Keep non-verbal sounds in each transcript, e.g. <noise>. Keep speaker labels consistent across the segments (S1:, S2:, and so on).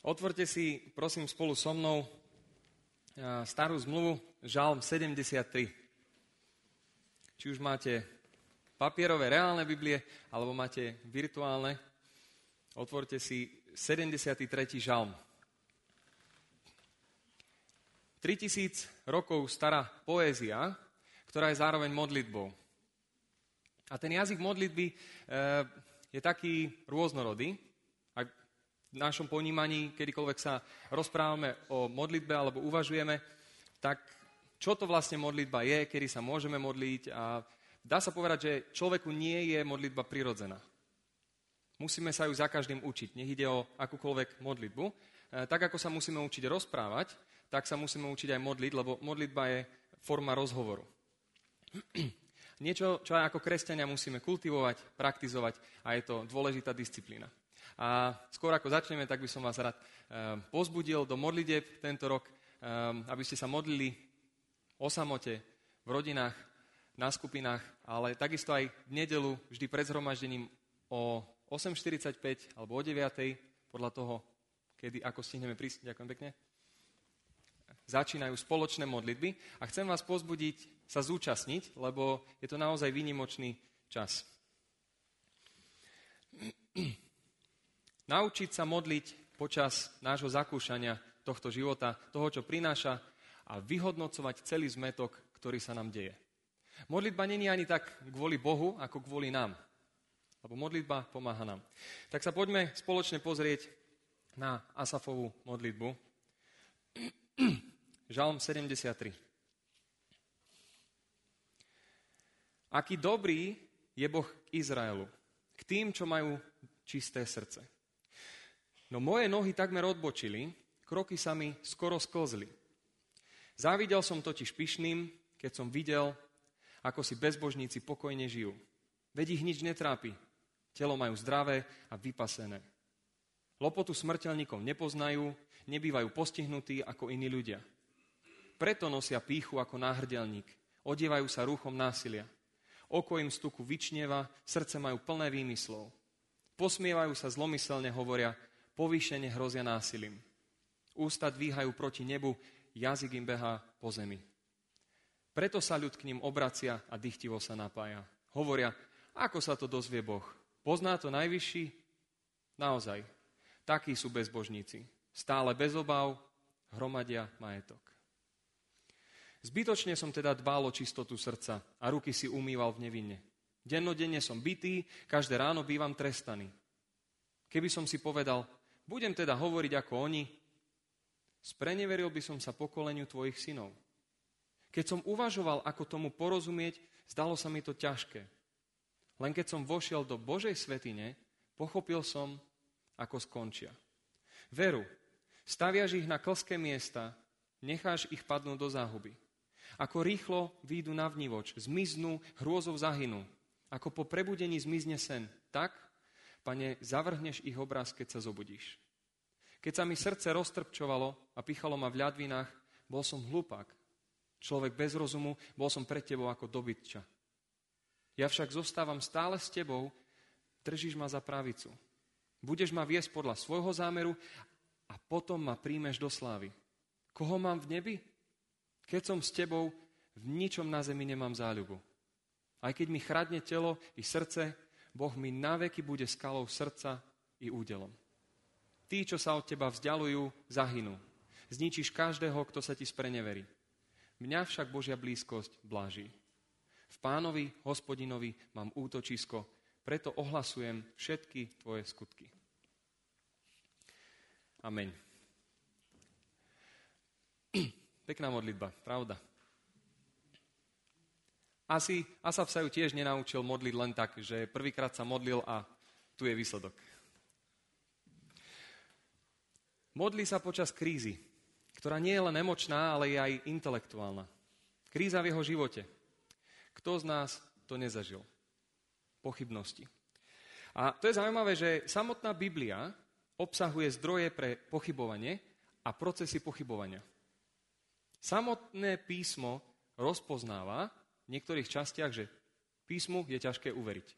S1: Otvorte si, prosím, spolu so mnou starú zmluvu, žalm 73. Či už máte papierové, reálne Biblie, alebo máte virtuálne, otvorte si 73. žalm. 3000 rokov stará poézia, ktorá je zároveň modlitbou. A ten jazyk modlitby e, je taký rôznorodý našom ponímaní, kedykoľvek sa rozprávame o modlitbe alebo uvažujeme, tak čo to vlastne modlitba je, kedy sa môžeme modliť a dá sa povedať, že človeku nie je modlitba prirodzená. Musíme sa ju za každým učiť, nech ide o akúkoľvek modlitbu. E, tak ako sa musíme učiť rozprávať, tak sa musíme učiť aj modliť, lebo modlitba je forma rozhovoru. <clears throat> Niečo, čo aj ako kresťania musíme kultivovať, praktizovať a je to dôležitá disciplína. A skôr ako začneme, tak by som vás rád ehm, pozbudil do modlitieb tento rok, ehm, aby ste sa modlili o samote, v rodinách, na skupinách, ale takisto aj v nedelu, vždy pred zhromaždením o 8.45 alebo o 9.00, podľa toho, kedy, ako stihneme prísť. Ďakujem pekne. Začínajú spoločné modlitby a chcem vás pozbudiť sa zúčastniť, lebo je to naozaj výnimočný čas. Naučiť sa modliť počas nášho zakúšania tohto života, toho, čo prináša a vyhodnocovať celý zmetok, ktorý sa nám deje. Modlitba není ani tak kvôli Bohu, ako kvôli nám. Lebo modlitba pomáha nám. Tak sa poďme spoločne pozrieť na Asafovú modlitbu. <clears throat> Žalm 73. Aký dobrý je Boh k Izraelu, k tým, čo majú čisté srdce. No moje nohy takmer odbočili, kroky sa mi skoro sklzli. Závidel som totiž pyšným, keď som videl, ako si bezbožníci pokojne žijú. Veď ich nič netrápi. Telo majú zdravé a vypasené. Lopotu smrteľníkov nepoznajú, nebývajú postihnutí ako iní ľudia. Preto nosia píchu ako náhrdelník, odievajú sa rúchom násilia. Oko im stuku vyčnieva, srdce majú plné výmyslov. Posmievajú sa zlomyselne, hovoria, povýšene hrozia násilím. Ústa dvíhajú proti nebu, jazyk im behá po zemi. Preto sa ľud k ním obracia a dychtivo sa napája. Hovoria, ako sa to dozvie Boh. Pozná to najvyšší? Naozaj. Takí sú bezbožníci. Stále bez obav, hromadia majetok. Zbytočne som teda dbal o čistotu srdca a ruky si umýval v nevinne. Dennodenne som bitý, každé ráno bývam trestaný. Keby som si povedal, budem teda hovoriť ako oni. Spreneveril by som sa pokoleniu tvojich synov. Keď som uvažoval, ako tomu porozumieť, zdalo sa mi to ťažké. Len keď som vošiel do Božej svetine, pochopil som, ako skončia. Veru, staviaš ich na klské miesta, necháš ich padnúť do záhuby. Ako rýchlo výjdu na vnívoč, zmiznú, hrôzov zahynú. Ako po prebudení zmizne sen, tak Pane, zavrhneš ich obraz, keď sa zobudíš. Keď sa mi srdce roztrpčovalo a pichalo ma v ľadvinách, bol som hlupák. Človek bez rozumu, bol som pred tebou ako dobytča. Ja však zostávam stále s tebou, držíš ma za pravicu. Budeš ma viesť podľa svojho zámeru a potom ma príjmeš do slávy. Koho mám v nebi? Keď som s tebou, v ničom na zemi nemám záľubu. Aj keď mi chradne telo i srdce, Boh mi naveky bude skalou srdca i údelom. Tí, čo sa od teba vzdialujú, zahynú. Zničíš každého, kto sa ti spreneverí. Mňa však Božia blízkosť bláží. V pánovi, hospodinovi mám útočisko, preto ohlasujem všetky tvoje skutky. Amen. <clears throat> Pekná modlitba, pravda. Asi Asaf sa ju tiež nenaučil modliť len tak, že prvýkrát sa modlil a tu je výsledok. Modlí sa počas krízy, ktorá nie je len emočná, ale je aj intelektuálna. Kríza v jeho živote. Kto z nás to nezažil? Pochybnosti. A to je zaujímavé, že samotná Biblia obsahuje zdroje pre pochybovanie a procesy pochybovania. Samotné písmo rozpoznáva, niektorých častiach, že písmu je ťažké uveriť.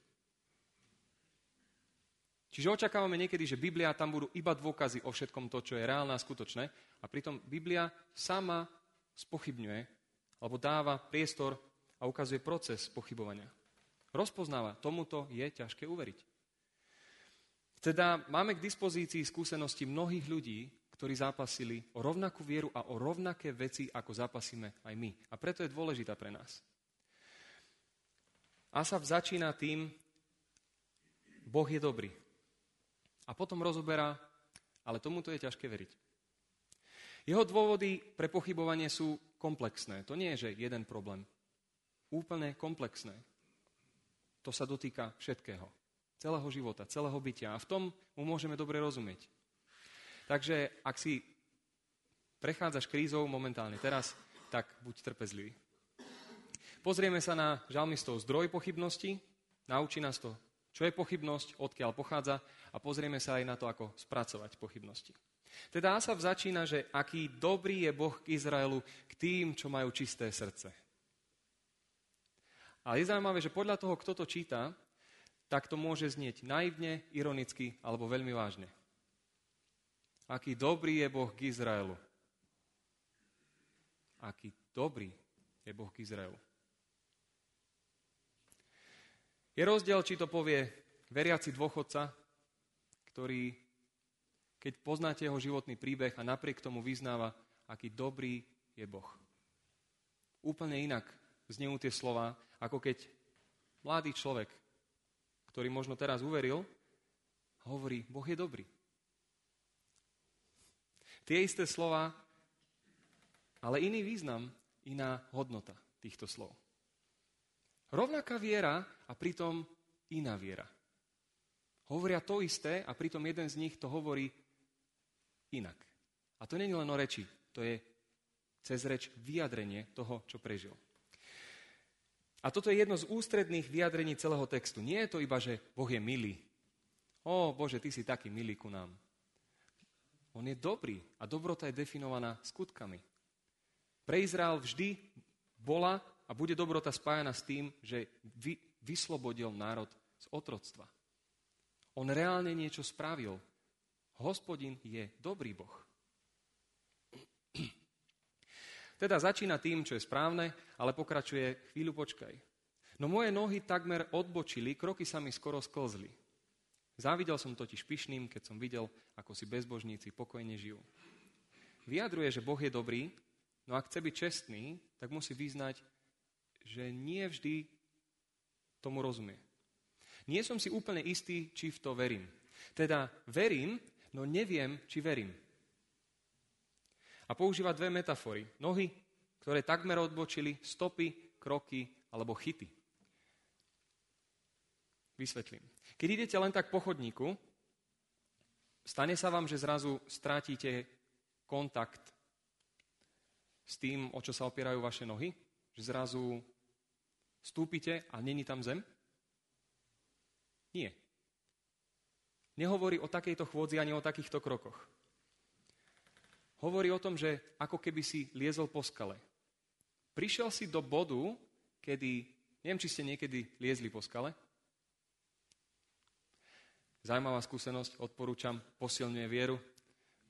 S1: Čiže očakávame niekedy, že Biblia tam budú iba dôkazy o všetkom to, čo je reálne a skutočné. A pritom Biblia sama spochybňuje, alebo dáva priestor a ukazuje proces pochybovania. Rozpoznáva, tomuto je ťažké uveriť. Teda máme k dispozícii skúsenosti mnohých ľudí, ktorí zápasili o rovnakú vieru a o rovnaké veci, ako zápasíme aj my. A preto je dôležitá pre nás. Asaf začína tým, Boh je dobrý. A potom rozoberá, ale tomuto je ťažké veriť. Jeho dôvody pre pochybovanie sú komplexné. To nie je, že jeden problém úplne komplexné. To sa dotýka všetkého. Celého života, celého bytia. A v tom mu môžeme dobre rozumieť. Takže ak si prechádzaš krízou momentálne teraz, tak buď trpezlivý. Pozrieme sa na žalmistov zdroj pochybnosti, naučí nás to, čo je pochybnosť, odkiaľ pochádza a pozrieme sa aj na to, ako spracovať pochybnosti. Teda Asaf začína, že aký dobrý je Boh k Izraelu k tým, čo majú čisté srdce. Ale je zaujímavé, že podľa toho, kto to číta, tak to môže znieť naivne, ironicky alebo veľmi vážne. Aký dobrý je Boh k Izraelu. Aký dobrý je Boh k Izraelu. Je rozdiel, či to povie veriaci dôchodca, ktorý, keď poznáte jeho životný príbeh a napriek tomu vyznáva, aký dobrý je Boh. Úplne inak znejú tie slova, ako keď mladý človek, ktorý možno teraz uveril, hovorí, Boh je dobrý. Tie isté slova, ale iný význam, iná hodnota týchto slov. Rovnaká viera a pritom iná viera. Hovoria to isté a pritom jeden z nich to hovorí inak. A to nie je len o reči, to je cez reč vyjadrenie toho, čo prežil. A toto je jedno z ústredných vyjadrení celého textu. Nie je to iba, že Boh je milý. Ó, Bože, Ty si taký milý ku nám. On je dobrý a dobrota je definovaná skutkami. Pre Izrael vždy bola a bude dobrota spájana s tým, že vy, vyslobodil národ z otroctva. On reálne niečo spravil. Hospodin je dobrý Boh. <clears throat> Teda začína tým, čo je správne, ale pokračuje, chvíľu počkaj. No moje nohy takmer odbočili, kroky sa mi skoro sklzli. Závidel som totiž pyšným, keď som videl, ako si bezbožníci pokojne žijú. Vyjadruje, že Boh je dobrý, no ak chce byť čestný, tak musí vyznať, že nie vždy tomu rozumie. Nie som si úplne istý, či v to verím. Teda verím, no neviem, či verím a používa dve metafory. Nohy, ktoré takmer odbočili, stopy, kroky alebo chyty. Vysvetlím. Keď idete len tak po chodníku, stane sa vám, že zrazu strátite kontakt s tým, o čo sa opierajú vaše nohy? Že zrazu stúpite a není tam zem? Nie. Nehovorí o takejto chôdzi ani o takýchto krokoch hovorí o tom, že ako keby si liezol po skale. Prišiel si do bodu, kedy, neviem, či ste niekedy liezli po skale. Zajímavá skúsenosť, odporúčam, posilňuje vieru.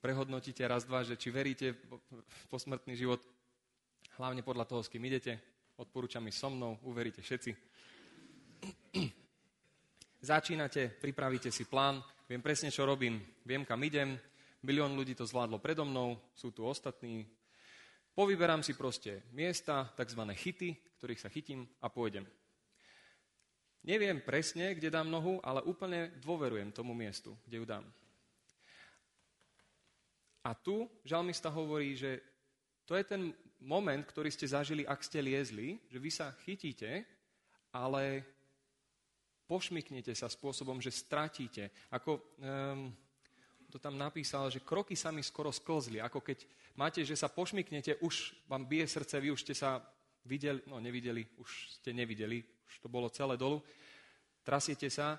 S1: Prehodnotíte raz, dva, že či veríte v posmrtný život, hlavne podľa toho, s kým idete. Odporúčam i so mnou, uveríte všetci. <clears throat> Začínate, pripravíte si plán, viem presne, čo robím, viem, kam idem, milión ľudí to zvládlo predo mnou, sú tu ostatní. Povyberám si proste miesta, tzv. chyty, ktorých sa chytím a pôjdem. Neviem presne, kde dám nohu, ale úplne dôverujem tomu miestu, kde ju dám. A tu žalmista hovorí, že to je ten moment, ktorý ste zažili, ak ste liezli, že vy sa chytíte, ale pošmiknete sa spôsobom, že stratíte. Ako um, to tam napísal, že kroky sa mi skoro sklzli, ako keď máte, že sa pošmiknete, už vám bije srdce, vy už ste sa videli, no nevideli, už ste nevideli, už to bolo celé dolu, trasiete sa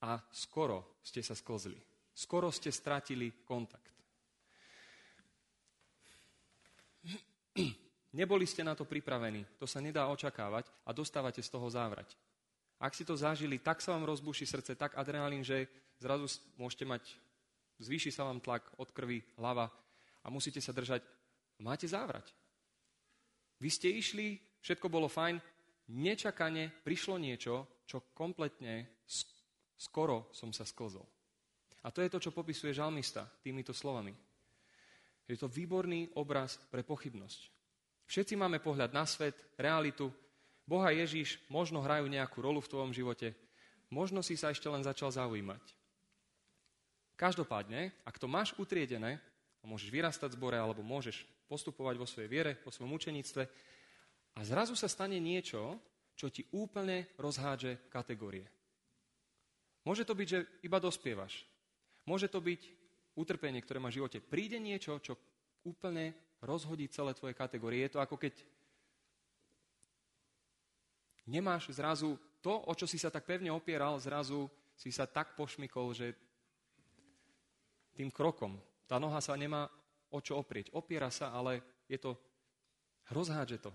S1: a skoro ste sa sklzli. Skoro ste stratili kontakt. <clears throat> Neboli ste na to pripravení, to sa nedá očakávať a dostávate z toho závrať. Ak si to zažili, tak sa vám rozbuší srdce, tak adrenalín, že zrazu môžete mať, zvýši sa vám tlak od krvi, hlava a musíte sa držať. Máte závrať. Vy ste išli, všetko bolo fajn, nečakane prišlo niečo, čo kompletne skoro som sa sklzol. A to je to, čo popisuje žalmista týmito slovami. Je to výborný obraz pre pochybnosť. Všetci máme pohľad na svet, realitu, Boha Ježíš možno hrajú nejakú rolu v tvojom živote, možno si sa ešte len začal zaujímať. Každopádne, ak to máš utriedené, a môžeš vyrastať v zbore, alebo môžeš postupovať vo svojej viere, vo svojom učeníctve, a zrazu sa stane niečo, čo ti úplne rozhádže kategórie. Môže to byť, že iba dospievaš. Môže to byť utrpenie, ktoré má v živote. Príde niečo, čo úplne rozhodí celé tvoje kategórie. Je to ako keď nemáš zrazu to, o čo si sa tak pevne opieral, zrazu si sa tak pošmykol, že tým krokom tá noha sa nemá o čo oprieť. Opiera sa, ale je to, rozhádže to.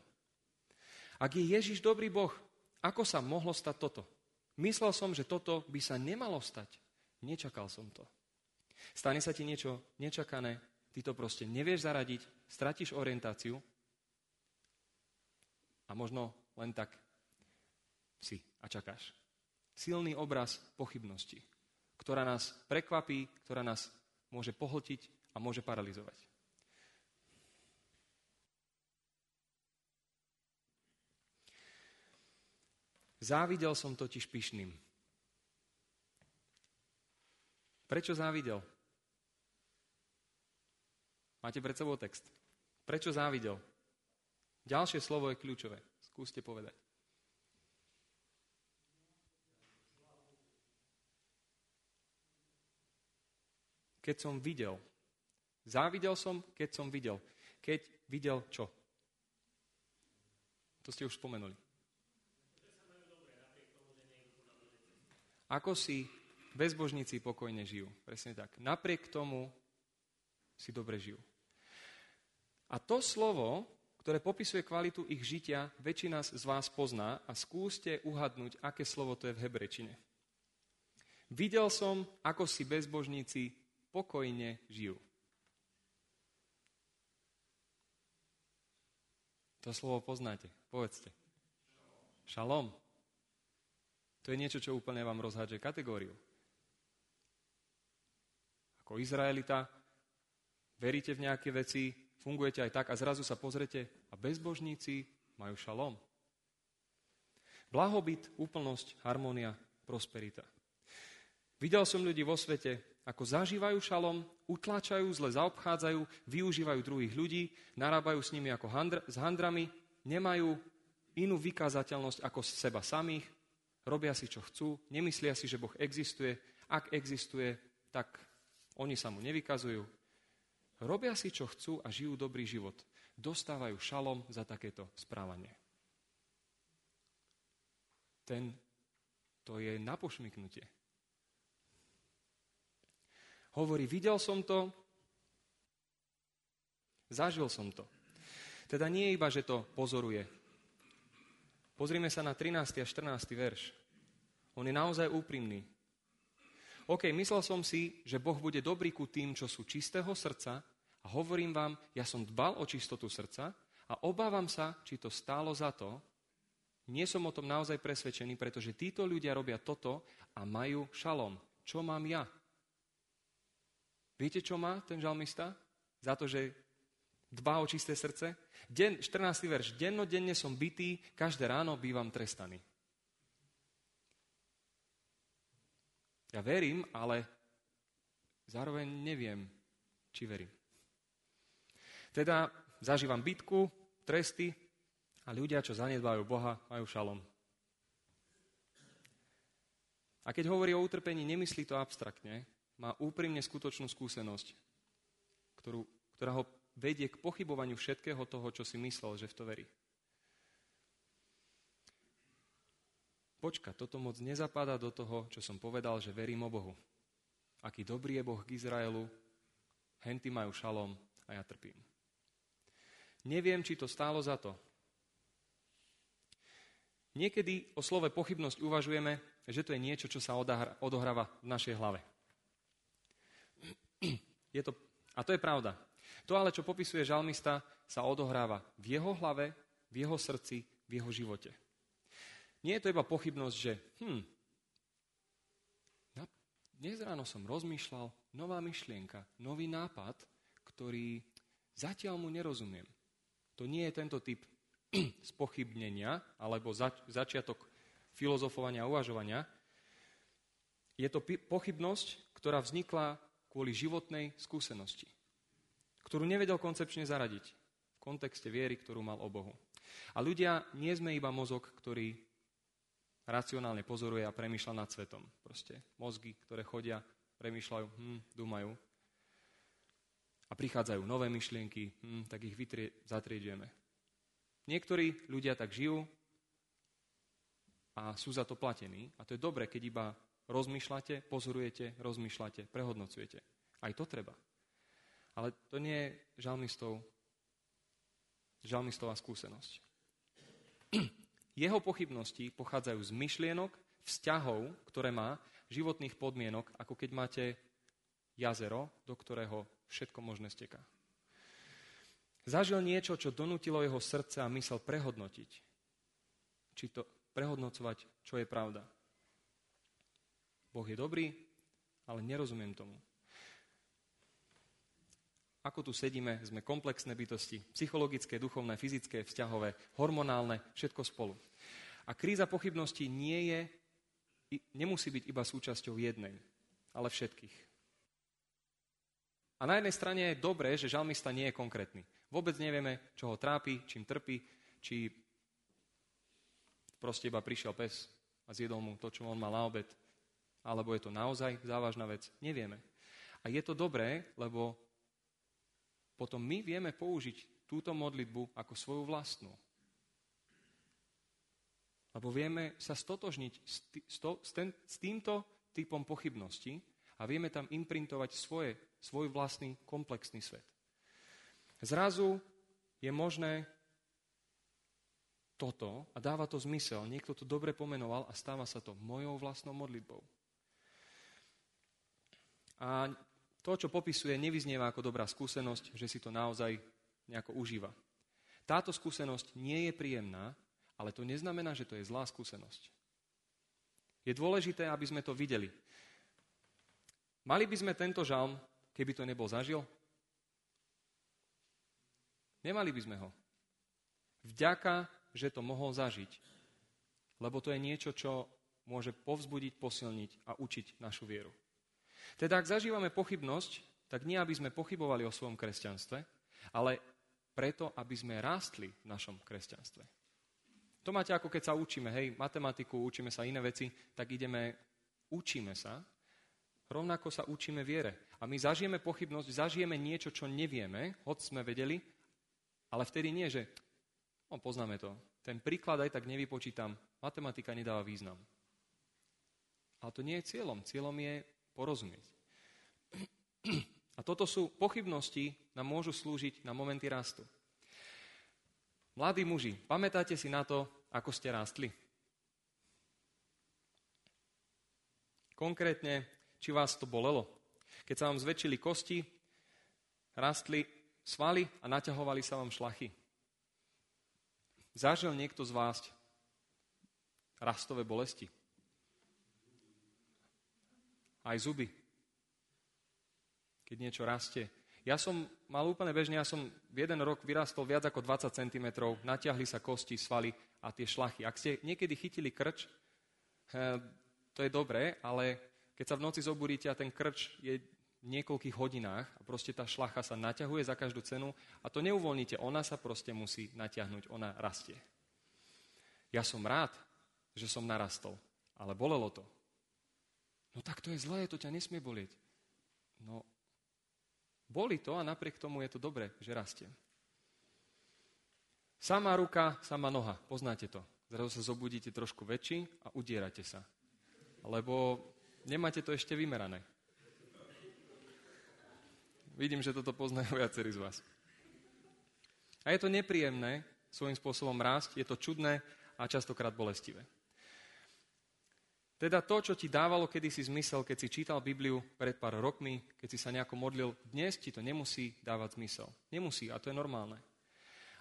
S1: Ak je Ježiš dobrý Boh, ako sa mohlo stať toto? Myslel som, že toto by sa nemalo stať. Nečakal som to. Stane sa ti niečo nečakané, ty to proste nevieš zaradiť, stratíš orientáciu a možno len tak si a čakáš. Silný obraz pochybnosti, ktorá nás prekvapí, ktorá nás môže pohltiť a môže paralizovať. Závidel som totiž pyšným. Prečo závidel? Máte pred sebou text. Prečo závidel? Ďalšie slovo je kľúčové. Skúste povedať. keď som videl. Závidel som, keď som videl. Keď videl čo? To ste už spomenuli. Ako si bezbožníci pokojne žijú. Presne tak. Napriek tomu si dobre žijú. A to slovo, ktoré popisuje kvalitu ich žitia, väčšina z vás pozná a skúste uhadnúť, aké slovo to je v hebrečine. Videl som, ako si bezbožníci pokojne žijú. To slovo poznáte. Povedzte. Šalom. To je niečo, čo úplne vám rozhádže kategóriu. Ako Izraelita veríte v nejaké veci, fungujete aj tak a zrazu sa pozrete a bezbožníci majú šalom. Blahobyt, úplnosť, harmónia, prosperita. Videl som ľudí vo svete, ako zažívajú šalom, utláčajú, zle zaobchádzajú, využívajú druhých ľudí, narábajú s nimi ako handr, s handrami, nemajú inú vykázateľnosť ako seba samých, robia si, čo chcú, nemyslia si, že Boh existuje. Ak existuje, tak oni sa mu nevykazujú. Robia si, čo chcú a žijú dobrý život. Dostávajú šalom za takéto správanie. Ten, to je napošmyknutie. Hovorí, videl som to, zažil som to. Teda nie iba, že to pozoruje. Pozrime sa na 13. a 14. verš. On je naozaj úprimný. OK, myslel som si, že Boh bude dobrý ku tým, čo sú čistého srdca a hovorím vám, ja som dbal o čistotu srdca a obávam sa, či to stálo za to. Nie som o tom naozaj presvedčený, pretože títo ľudia robia toto a majú šalom. Čo mám ja? Viete, čo má ten žalmista? Za to, že dbá o čisté srdce? Den, 14. verš. Dennodenne som bytý, každé ráno bývam trestaný. Ja verím, ale zároveň neviem, či verím. Teda zažívam bitku, tresty a ľudia, čo zanedbajú Boha, majú šalom. A keď hovorí o utrpení, nemyslí to abstraktne, má úprimne skutočnú skúsenosť, ktorú, ktorá ho vedie k pochybovaniu všetkého toho, čo si myslel, že v to verí. Počka, toto moc nezapadá do toho, čo som povedal, že verím o Bohu. Aký dobrý je Boh k Izraelu, henty majú šalom a ja trpím. Neviem, či to stálo za to. Niekedy o slove pochybnosť uvažujeme, že to je niečo, čo sa odohráva v našej hlave. Je to, a to je pravda. To ale, čo popisuje žalmista, sa odohráva v jeho hlave, v jeho srdci, v jeho živote. Nie je to iba pochybnosť, že hm, dnes ráno som rozmýšľal, nová myšlienka, nový nápad, ktorý zatiaľ mu nerozumiem. To nie je tento typ <clears throat> spochybnenia alebo zač- začiatok filozofovania a uvažovania. Je to pochybnosť, ktorá vznikla kvôli životnej skúsenosti, ktorú nevedel koncepčne zaradiť v kontexte viery, ktorú mal o Bohu. A ľudia nie sme iba mozog, ktorý racionálne pozoruje a premýšľa nad svetom. Proste mozgy, ktoré chodia, premýšľajú, hm, dúmajú. A prichádzajú nové myšlienky, hm, tak ich vytrie, zatriedujeme. Niektorí ľudia tak žijú a sú za to platení. A to je dobre, keď iba rozmýšľate, pozorujete, rozmýšľate, prehodnocujete. Aj to treba. Ale to nie je žalmistov, žalmistová skúsenosť. Jeho pochybnosti pochádzajú z myšlienok, vzťahov, ktoré má, životných podmienok, ako keď máte jazero, do ktorého všetko možné steká. Zažil niečo, čo donútilo jeho srdce a mysel prehodnotiť. Či to prehodnocovať, čo je pravda. Boh je dobrý, ale nerozumiem tomu. Ako tu sedíme, sme komplexné bytosti, psychologické, duchovné, fyzické, vzťahové, hormonálne, všetko spolu. A kríza pochybností nie je, nemusí byť iba súčasťou jednej, ale všetkých. A na jednej strane je dobré, že žalmista nie je konkrétny. Vôbec nevieme, čo ho trápi, čím trpí, či proste iba prišiel pes a zjedol mu to, čo on mal na obed, alebo je to naozaj závažná vec. Nevieme. A je to dobré, lebo potom my vieme použiť túto modlitbu ako svoju vlastnú. Lebo vieme sa stotožniť s, tý, s, týmto typom pochybnosti a vieme tam imprintovať svoje, svoj vlastný komplexný svet. Zrazu je možné toto a dáva to zmysel. Niekto to dobre pomenoval a stáva sa to mojou vlastnou modlitbou. A to, čo popisuje, nevyznieva ako dobrá skúsenosť, že si to naozaj nejako užíva. Táto skúsenosť nie je príjemná, ale to neznamená, že to je zlá skúsenosť. Je dôležité, aby sme to videli. Mali by sme tento žalm, keby to nebol zažil? Nemali by sme ho. Vďaka, že to mohol zažiť. Lebo to je niečo, čo môže povzbudiť, posilniť a učiť našu vieru. Teda ak zažívame pochybnosť, tak nie aby sme pochybovali o svojom kresťanstve, ale preto, aby sme rástli v našom kresťanstve. To máte ako keď sa učíme, hej, matematiku, učíme sa iné veci, tak ideme, učíme sa, rovnako sa učíme viere. A my zažijeme pochybnosť, zažijeme niečo, čo nevieme, hoď sme vedeli, ale vtedy nie, že no, poznáme to. Ten príklad aj tak nevypočítam. Matematika nedáva význam. Ale to nie je cieľom. Cieľom je porozumieť. <clears throat> A toto sú pochybnosti, nám môžu slúžiť na momenty rastu. Mladí muži, pamätáte si na to, ako ste rástli? Konkrétne, či vás to bolelo. Keď sa vám zväčšili kosti, rastli svaly a naťahovali sa vám šlachy. Zažil niekto z vás rastové bolesti? Aj zuby. Keď niečo rastie. Ja som mal úplne bežne, ja som v jeden rok vyrastol viac ako 20 cm, natiahli sa kosti, svaly a tie šlachy. Ak ste niekedy chytili krč, eh, to je dobré, ale keď sa v noci zobudíte a ten krč je v niekoľkých hodinách a proste tá šlacha sa naťahuje za každú cenu a to neuvoľníte, ona sa proste musí natiahnuť, ona rastie. Ja som rád, že som narastol, ale bolelo to. No tak to je zlé, to ťa nesmie bolieť. No, boli to a napriek tomu je to dobré, že rastie. Sama ruka, sama noha, poznáte to. Zrazu sa zobudíte trošku väčší a udierate sa. Lebo nemáte to ešte vymerané. Vidím, že toto poznajú <laughs> viacerí z vás. A je to nepríjemné svojím spôsobom rásť, je to čudné, a častokrát bolestivé. Teda to, čo ti dávalo kedysi zmysel, keď si čítal Bibliu pred pár rokmi, keď si sa nejako modlil, dnes ti to nemusí dávať zmysel. Nemusí a to je normálne.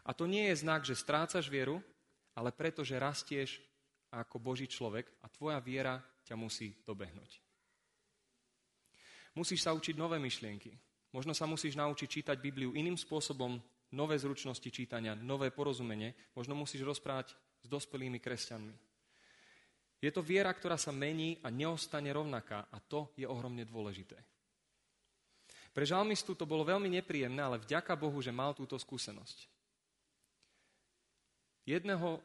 S1: A to nie je znak, že strácaš vieru, ale preto, že rastieš ako Boží človek a tvoja viera ťa musí dobehnúť. Musíš sa učiť nové myšlienky. Možno sa musíš naučiť čítať Bibliu iným spôsobom, nové zručnosti čítania, nové porozumenie. Možno musíš rozprávať s dospelými kresťanmi. Je to viera, ktorá sa mení a neostane rovnaká a to je ohromne dôležité. Pre žalmistu to bolo veľmi nepríjemné, ale vďaka Bohu, že mal túto skúsenosť. Jedného,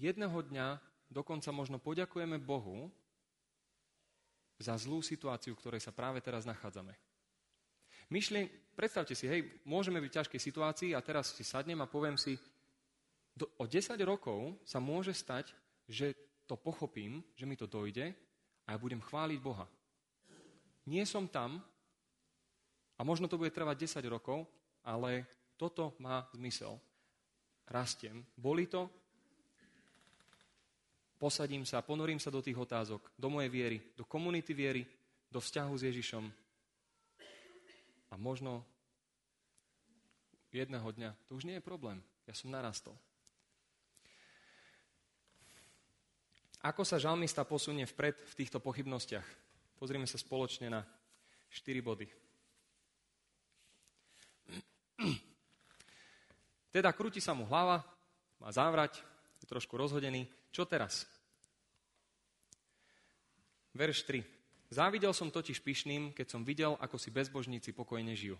S1: jedného dňa dokonca možno poďakujeme Bohu za zlú situáciu, v ktorej sa práve teraz nachádzame. Myšlien, predstavte si, hej, môžeme byť v ťažkej situácii a teraz si sadnem a poviem si, do, o 10 rokov sa môže stať, že to pochopím, že mi to dojde a ja budem chváliť Boha. Nie som tam a možno to bude trvať 10 rokov, ale toto má zmysel. Rastiem. Boli to, posadím sa, ponorím sa do tých otázok, do mojej viery, do komunity viery, do vzťahu s Ježišom. A možno jedného dňa, to už nie je problém, ja som narastol. Ako sa žalmista posunie vpred v týchto pochybnostiach? Pozrime sa spoločne na 4 body. Teda krúti sa mu hlava, má závrať, je trošku rozhodený. Čo teraz? Verš 3. Závidel som totiž pyšným, keď som videl, ako si bezbožníci pokojne žijú.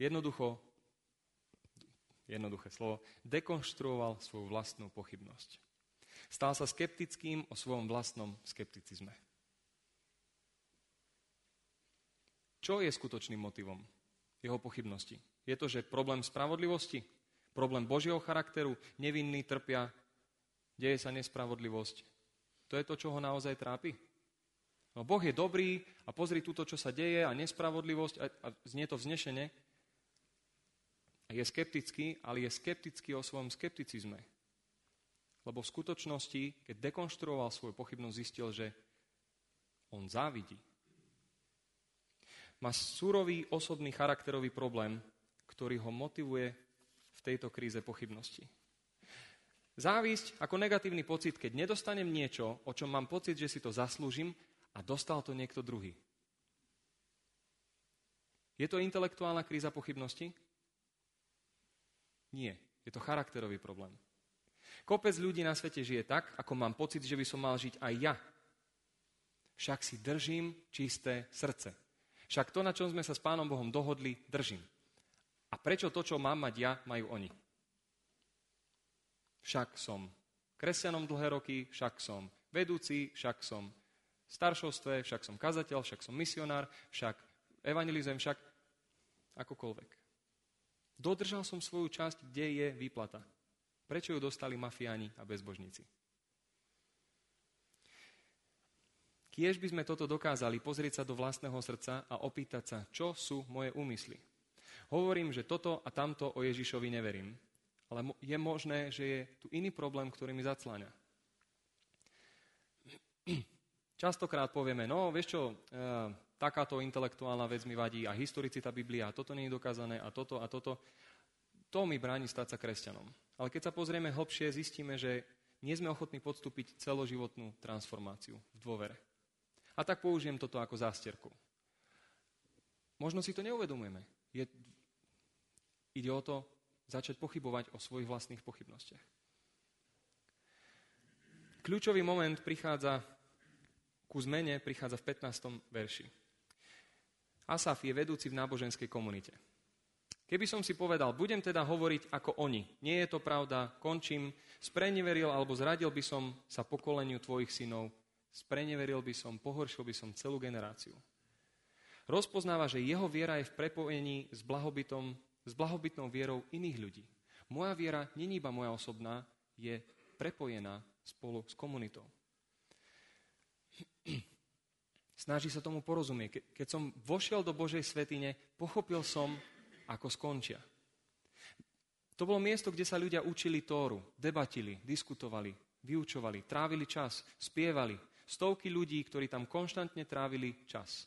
S1: Jednoducho, jednoduché slovo, dekonštruoval svoju vlastnú pochybnosť. Stal sa skeptickým o svojom vlastnom skepticizme. Čo je skutočným motivom jeho pochybnosti? Je to, že problém spravodlivosti, problém Božieho charakteru, nevinní trpia, deje sa nespravodlivosť. To je to, čo ho naozaj trápi? No, boh je dobrý a pozri túto, čo sa deje a nespravodlivosť a, a znie to vznešene. Je skeptický, ale je skeptický o svojom skepticizme lebo v skutočnosti, keď dekonštruoval svoju pochybnosť, zistil, že on závidí. Má surový osobný charakterový problém, ktorý ho motivuje v tejto kríze pochybnosti. Závisť ako negatívny pocit, keď nedostanem niečo, o čom mám pocit, že si to zaslúžim a dostal to niekto druhý. Je to intelektuálna kríza pochybnosti? Nie. Je to charakterový problém. Kopec ľudí na svete žije tak, ako mám pocit, že by som mal žiť aj ja. Však si držím čisté srdce. Však to, na čom sme sa s Pánom Bohom dohodli, držím. A prečo to, čo mám mať ja, majú oni? Však som kresťanom dlhé roky, však som vedúci, však som v staršovstve, však som kazateľ, však som misionár, však evangelizujem, však akokoľvek. Dodržal som svoju časť, kde je výplata. Prečo ju dostali mafiáni a bezbožníci? Kiež by sme toto dokázali pozrieť sa do vlastného srdca a opýtať sa, čo sú moje úmysly. Hovorím, že toto a tamto o Ježišovi neverím, ale je možné, že je tu iný problém, ktorý mi zacláňa. <clears throat> Častokrát povieme, no vieš čo, e, takáto intelektuálna vec mi vadí a historicita Biblia, a toto nie je dokázané a toto a toto. To mi bráni stať sa kresťanom. Ale keď sa pozrieme hlbšie, zistíme, že nie sme ochotní podstúpiť celoživotnú transformáciu v dôvere. A tak použijem toto ako zásterku. Možno si to neuvedomujeme. Je, ide o to začať pochybovať o svojich vlastných pochybnostiach. Kľúčový moment prichádza ku zmene, prichádza v 15. verši. Asaf je vedúci v náboženskej komunite. Keby som si povedal, budem teda hovoriť ako oni, nie je to pravda, končím, spreneveril alebo zradil by som sa pokoleniu tvojich synov, spreneveril by som, pohoršil by som celú generáciu. Rozpoznáva, že jeho viera je v prepojení s, blahobytom, s blahobytnou vierou iných ľudí. Moja viera není iba moja osobná, je prepojená spolu s komunitou. Snaží sa tomu porozumieť. Keď som vošiel do Božej svetine, pochopil som, ako skončia. To bolo miesto, kde sa ľudia učili Tóru, debatili, diskutovali, vyučovali, trávili čas, spievali. Stovky ľudí, ktorí tam konštantne trávili čas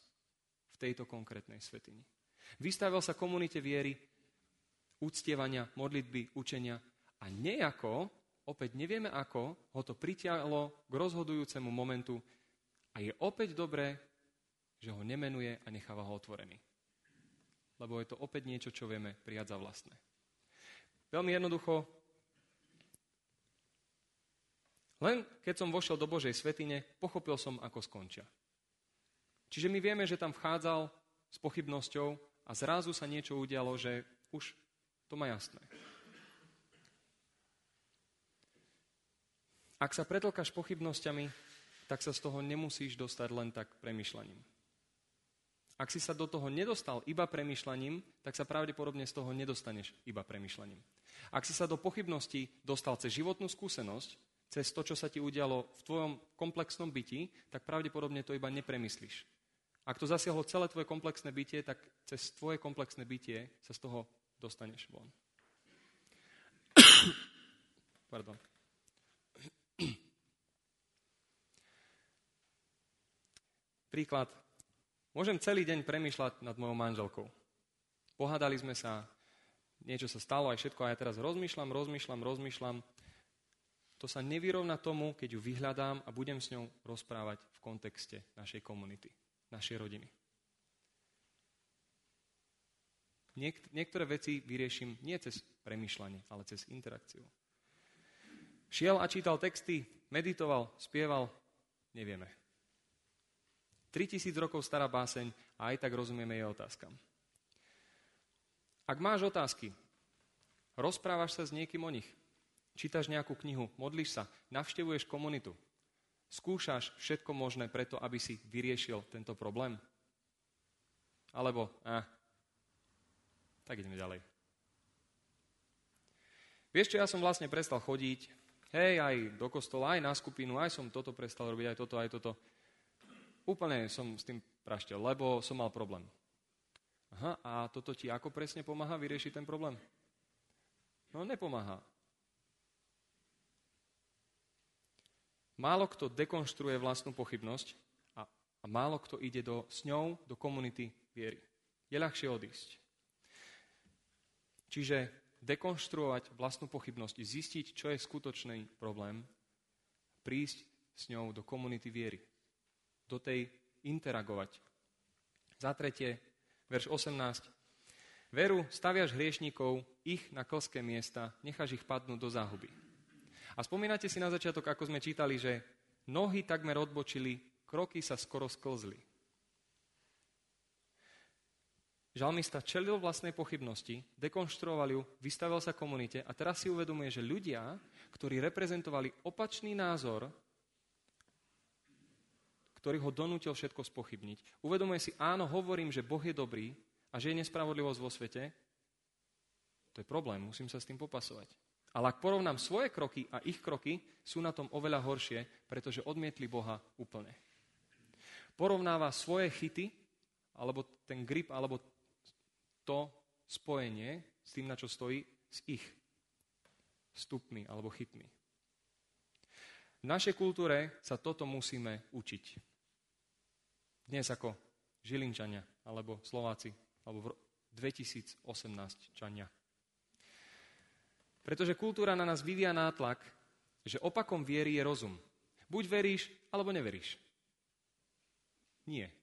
S1: v tejto konkrétnej svetini. Vystavil sa komunite viery, úctievania, modlitby, učenia a nejako, opäť nevieme ako, ho to pritiahlo k rozhodujúcemu momentu a je opäť dobré, že ho nemenuje a necháva ho otvorený. Lebo je to opäť niečo, čo vieme prijať za vlastné. Veľmi jednoducho, len keď som vošiel do Božej svetine, pochopil som, ako skončia. Čiže my vieme, že tam vchádzal s pochybnosťou a zrazu sa niečo udialo, že už to má jasné. Ak sa pretlkaš pochybnosťami, tak sa z toho nemusíš dostať len tak premyšľaním. Ak si sa do toho nedostal iba premyšľaním, tak sa pravdepodobne z toho nedostaneš iba premyšľaním. Ak si sa do pochybností dostal cez životnú skúsenosť, cez to, čo sa ti udialo v tvojom komplexnom byti, tak pravdepodobne to iba nepremyslíš. Ak to zasiahlo celé tvoje komplexné bytie, tak cez tvoje komplexné bytie sa z toho dostaneš von. <coughs> Pardon. Príklad Môžem celý deň premýšľať nad mojou manželkou. Pohádali sme sa, niečo sa stalo, aj všetko, a ja teraz rozmýšľam, rozmýšľam, rozmýšľam. To sa nevyrovná tomu, keď ju vyhľadám a budem s ňou rozprávať v kontexte našej komunity, našej rodiny. Niek- niektoré veci vyrieším nie cez premýšľanie, ale cez interakciu. Šiel a čítal texty, meditoval, spieval, nevieme. 3000 rokov stará báseň a aj tak rozumieme jej otázkam. Ak máš otázky, rozprávaš sa s niekým o nich, čítaš nejakú knihu, modlíš sa, navštevuješ komunitu, skúšaš všetko možné preto, aby si vyriešil tento problém? Alebo, eh, tak ideme ďalej. Vieš čo, ja som vlastne prestal chodiť, hej, aj do kostola, aj na skupinu, aj som toto prestal robiť, aj toto, aj toto. Úplne som s tým praštel, lebo som mal problém. Aha, a toto ti ako presne pomáha vyriešiť ten problém? No nepomáha. Málo kto dekonštruuje vlastnú pochybnosť a, a málo kto ide do, s ňou do komunity viery. Je ľahšie odísť. Čiže dekonštruovať vlastnú pochybnosť, zistiť, čo je skutočný problém, prísť s ňou do komunity viery do tej interagovať. Za tretie, verš 18. Veru staviaš hriešníkov, ich na klské miesta, necháš ich padnúť do záhuby. A spomínate si na začiatok, ako sme čítali, že nohy takmer odbočili, kroky sa skoro sklzli. Žalmista čelil vlastnej pochybnosti, dekonštruoval ju, vystavil sa komunite a teraz si uvedomuje, že ľudia, ktorí reprezentovali opačný názor, ktorý ho donútil všetko spochybniť. Uvedomuje si, áno, hovorím, že Boh je dobrý a že je nespravodlivosť vo svete. To je problém, musím sa s tým popasovať. Ale ak porovnám svoje kroky a ich kroky, sú na tom oveľa horšie, pretože odmietli Boha úplne. Porovnáva svoje chyty, alebo ten grip, alebo to spojenie s tým, na čo stojí, s ich stupmi alebo chytmi. V našej kultúre sa toto musíme učiť dnes ako Žilinčania, alebo Slováci, alebo 2018 čania. Pretože kultúra na nás vyvíja nátlak, že opakom viery je rozum. Buď veríš, alebo neveríš. Nie.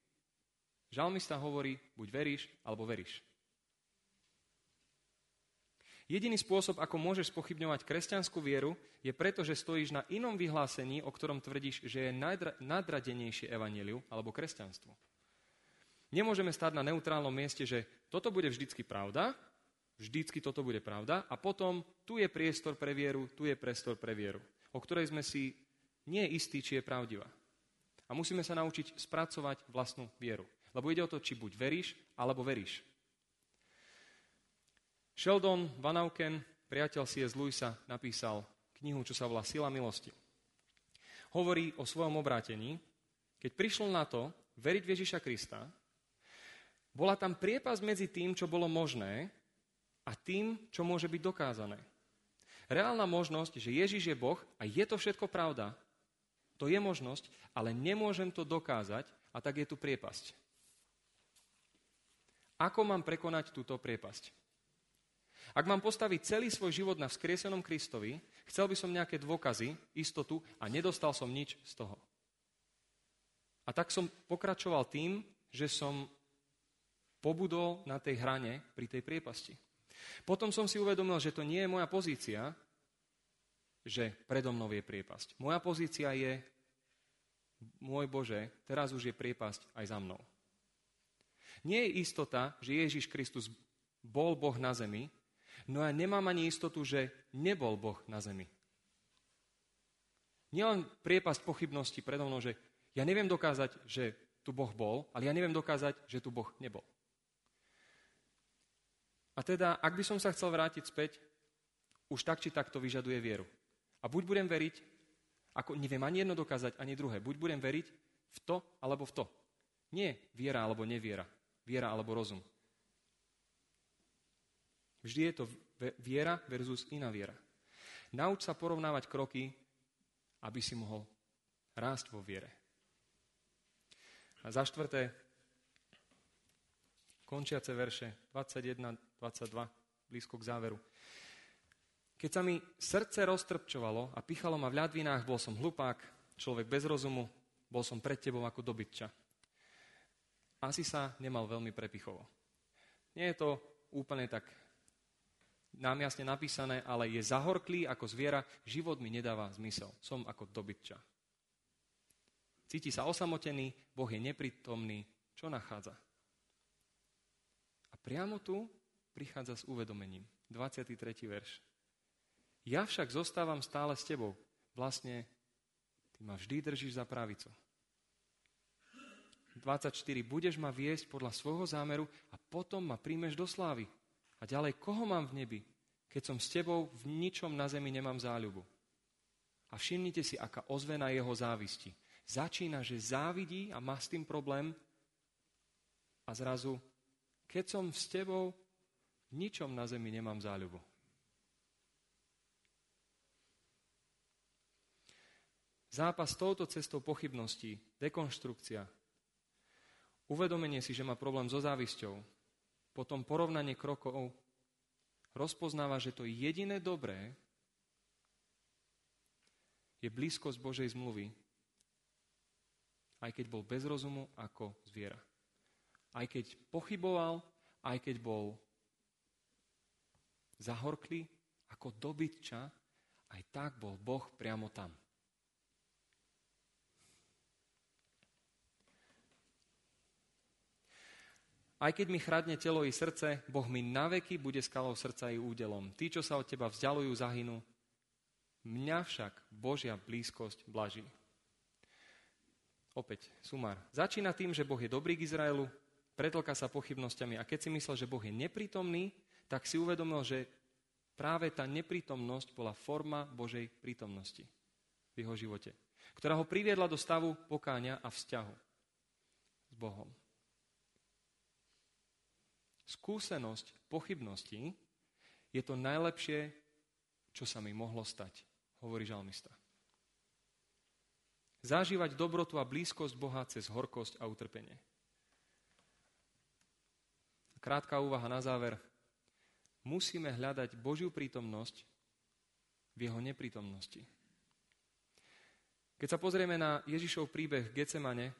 S1: Žalmista hovorí, buď veríš, alebo veríš. Jediný spôsob, ako môžeš spochybňovať kresťanskú vieru, je preto, že stojíš na inom vyhlásení, o ktorom tvrdíš, že je nadra- nadradenejšie evaneliu alebo kresťanstvo. Nemôžeme stať na neutrálnom mieste, že toto bude vždycky pravda, vždycky toto bude pravda a potom tu je priestor pre vieru, tu je priestor pre vieru, o ktorej sme si nie istí, či je pravdivá. A musíme sa naučiť spracovať vlastnú vieru. Lebo ide o to, či buď veríš, alebo veríš. Sheldon Van Auken, priateľ C.S. Lewisa, napísal knihu, čo sa volá Sila milosti. Hovorí o svojom obrátení, keď prišlo na to veriť v Ježiša Krista, bola tam priepas medzi tým, čo bolo možné a tým, čo môže byť dokázané. Reálna možnosť, že Ježiš je Boh a je to všetko pravda, to je možnosť, ale nemôžem to dokázať a tak je tu priepasť. Ako mám prekonať túto priepasť? Ak mám postaviť celý svoj život na vzkriesenom Kristovi, chcel by som nejaké dôkazy, istotu a nedostal som nič z toho. A tak som pokračoval tým, že som pobudol na tej hrane pri tej priepasti. Potom som si uvedomil, že to nie je moja pozícia, že predo mnou je priepasť. Moja pozícia je, môj Bože, teraz už je priepasť aj za mnou. Nie je istota, že Ježiš Kristus bol Boh na zemi, no ja nemám ani istotu, že nebol Boh na zemi. Nielen priepasť pochybnosti predo mnou, že ja neviem dokázať, že tu Boh bol, ale ja neviem dokázať, že tu Boh nebol. A teda, ak by som sa chcel vrátiť späť, už tak či tak to vyžaduje vieru. A buď budem veriť, ako neviem ani jedno dokázať, ani druhé. Buď budem veriť v to, alebo v to. Nie viera alebo neviera. Viera alebo rozum. Vždy je to viera versus iná viera. Nauč sa porovnávať kroky, aby si mohol rásť vo viere. A za štvrté, končiace verše 21-22, blízko k záveru. Keď sa mi srdce roztrpčovalo a pichalo ma v ľadvinách, bol som hlupák, človek bez rozumu, bol som pred tebou ako dobytča. Asi sa nemal veľmi prepichovo. Nie je to úplne tak nám jasne napísané, ale je zahorklý ako zviera, život mi nedáva zmysel. Som ako dobytča. Cíti sa osamotený, Boh je neprítomný. Čo nachádza? Priamo tu prichádza s uvedomením. 23. verš. Ja však zostávam stále s tebou. Vlastne, ty ma vždy držíš za pravico. 24. Budeš ma viesť podľa svojho zámeru a potom ma príjmeš do slávy. A ďalej, koho mám v nebi, keď som s tebou v ničom na zemi nemám záľubu? A všimnite si, aká ozvena jeho závisti. Začína, že závidí a má s tým problém a zrazu keď som s tebou, v ničom na zemi nemám záľubu. Zápas s touto cestou pochybností, dekonštrukcia, uvedomenie si, že má problém so závisťou, potom porovnanie krokov, rozpoznáva, že to jediné dobré je blízkosť Božej zmluvy, aj keď bol bez rozumu ako zviera aj keď pochyboval, aj keď bol zahorklý, ako dobytča, aj tak bol Boh priamo tam. Aj keď mi chradne telo i srdce, Boh mi naveky bude skalou srdca i údelom. Tí, čo sa od teba vzdialujú, zahynú. Mňa však Božia blízkosť blaží. Opäť, sumár. Začína tým, že Boh je dobrý k Izraelu, pretlka sa pochybnosťami. A keď si myslel, že Boh je neprítomný, tak si uvedomil, že práve tá neprítomnosť bola forma Božej prítomnosti v jeho živote, ktorá ho priviedla do stavu pokáňa a vzťahu s Bohom. Skúsenosť pochybností je to najlepšie, čo sa mi mohlo stať, hovorí žalmista. Zažívať dobrotu a blízkosť Boha cez horkosť a utrpenie. Krátka úvaha na záver. Musíme hľadať Božiu prítomnosť v jeho neprítomnosti. Keď sa pozrieme na Ježišov príbeh v Getsemane,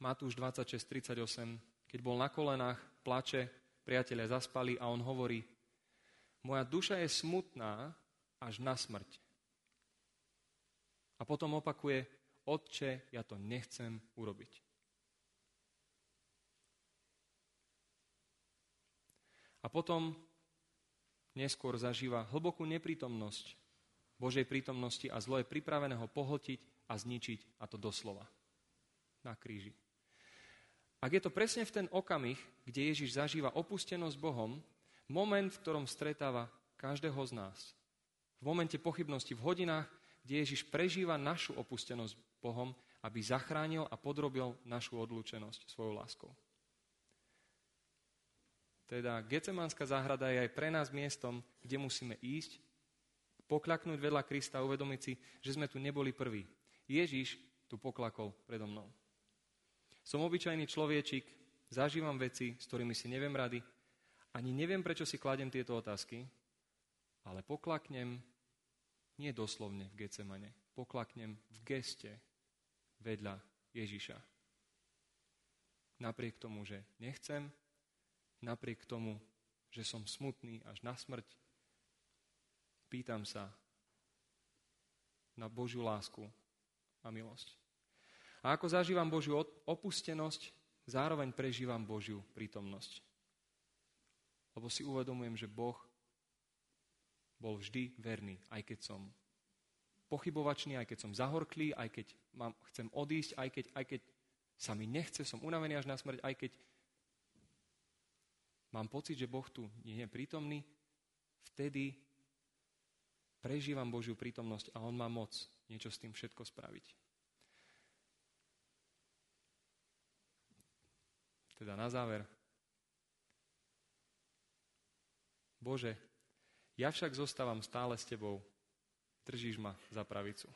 S1: Matúš 26.38, keď bol na kolenách, plače, priatelia zaspali a on hovorí, moja duša je smutná až na smrť. A potom opakuje, Otče, ja to nechcem urobiť. A potom neskôr zažíva hlbokú neprítomnosť Božej prítomnosti a zlo je pripravené ho pohltiť a zničiť, a to doslova, na kríži. Ak je to presne v ten okamih, kde Ježiš zažíva opustenosť Bohom, moment, v ktorom stretáva každého z nás. V momente pochybnosti, v hodinách, kde Ježiš prežíva našu opustenosť Bohom, aby zachránil a podrobil našu odlúčenosť svojou láskou. Teda Gecemánska záhrada je aj pre nás miestom, kde musíme ísť, pokľaknúť vedľa Krista a uvedomiť si, že sme tu neboli prví. Ježiš tu poklakol predo mnou. Som obyčajný človečik, zažívam veci, s ktorými si neviem rady, ani neviem, prečo si kladem tieto otázky, ale poklaknem nie doslovne v Gecemane, poklaknem v geste vedľa Ježiša. Napriek tomu, že nechcem, napriek tomu, že som smutný až na smrť, pýtam sa na Božiu lásku a milosť. A ako zažívam Božiu opustenosť, zároveň prežívam Božiu prítomnosť. Lebo si uvedomujem, že Boh bol vždy verný, aj keď som pochybovačný, aj keď som zahorklý, aj keď mám, chcem odísť, aj keď, aj keď sa mi nechce, som unavený až na smrť, aj keď mám pocit, že Boh tu nie je prítomný, vtedy prežívam Božiu prítomnosť a On má moc niečo s tým všetko spraviť. Teda na záver. Bože, ja však zostávam stále s Tebou. Držíš ma za pravicu.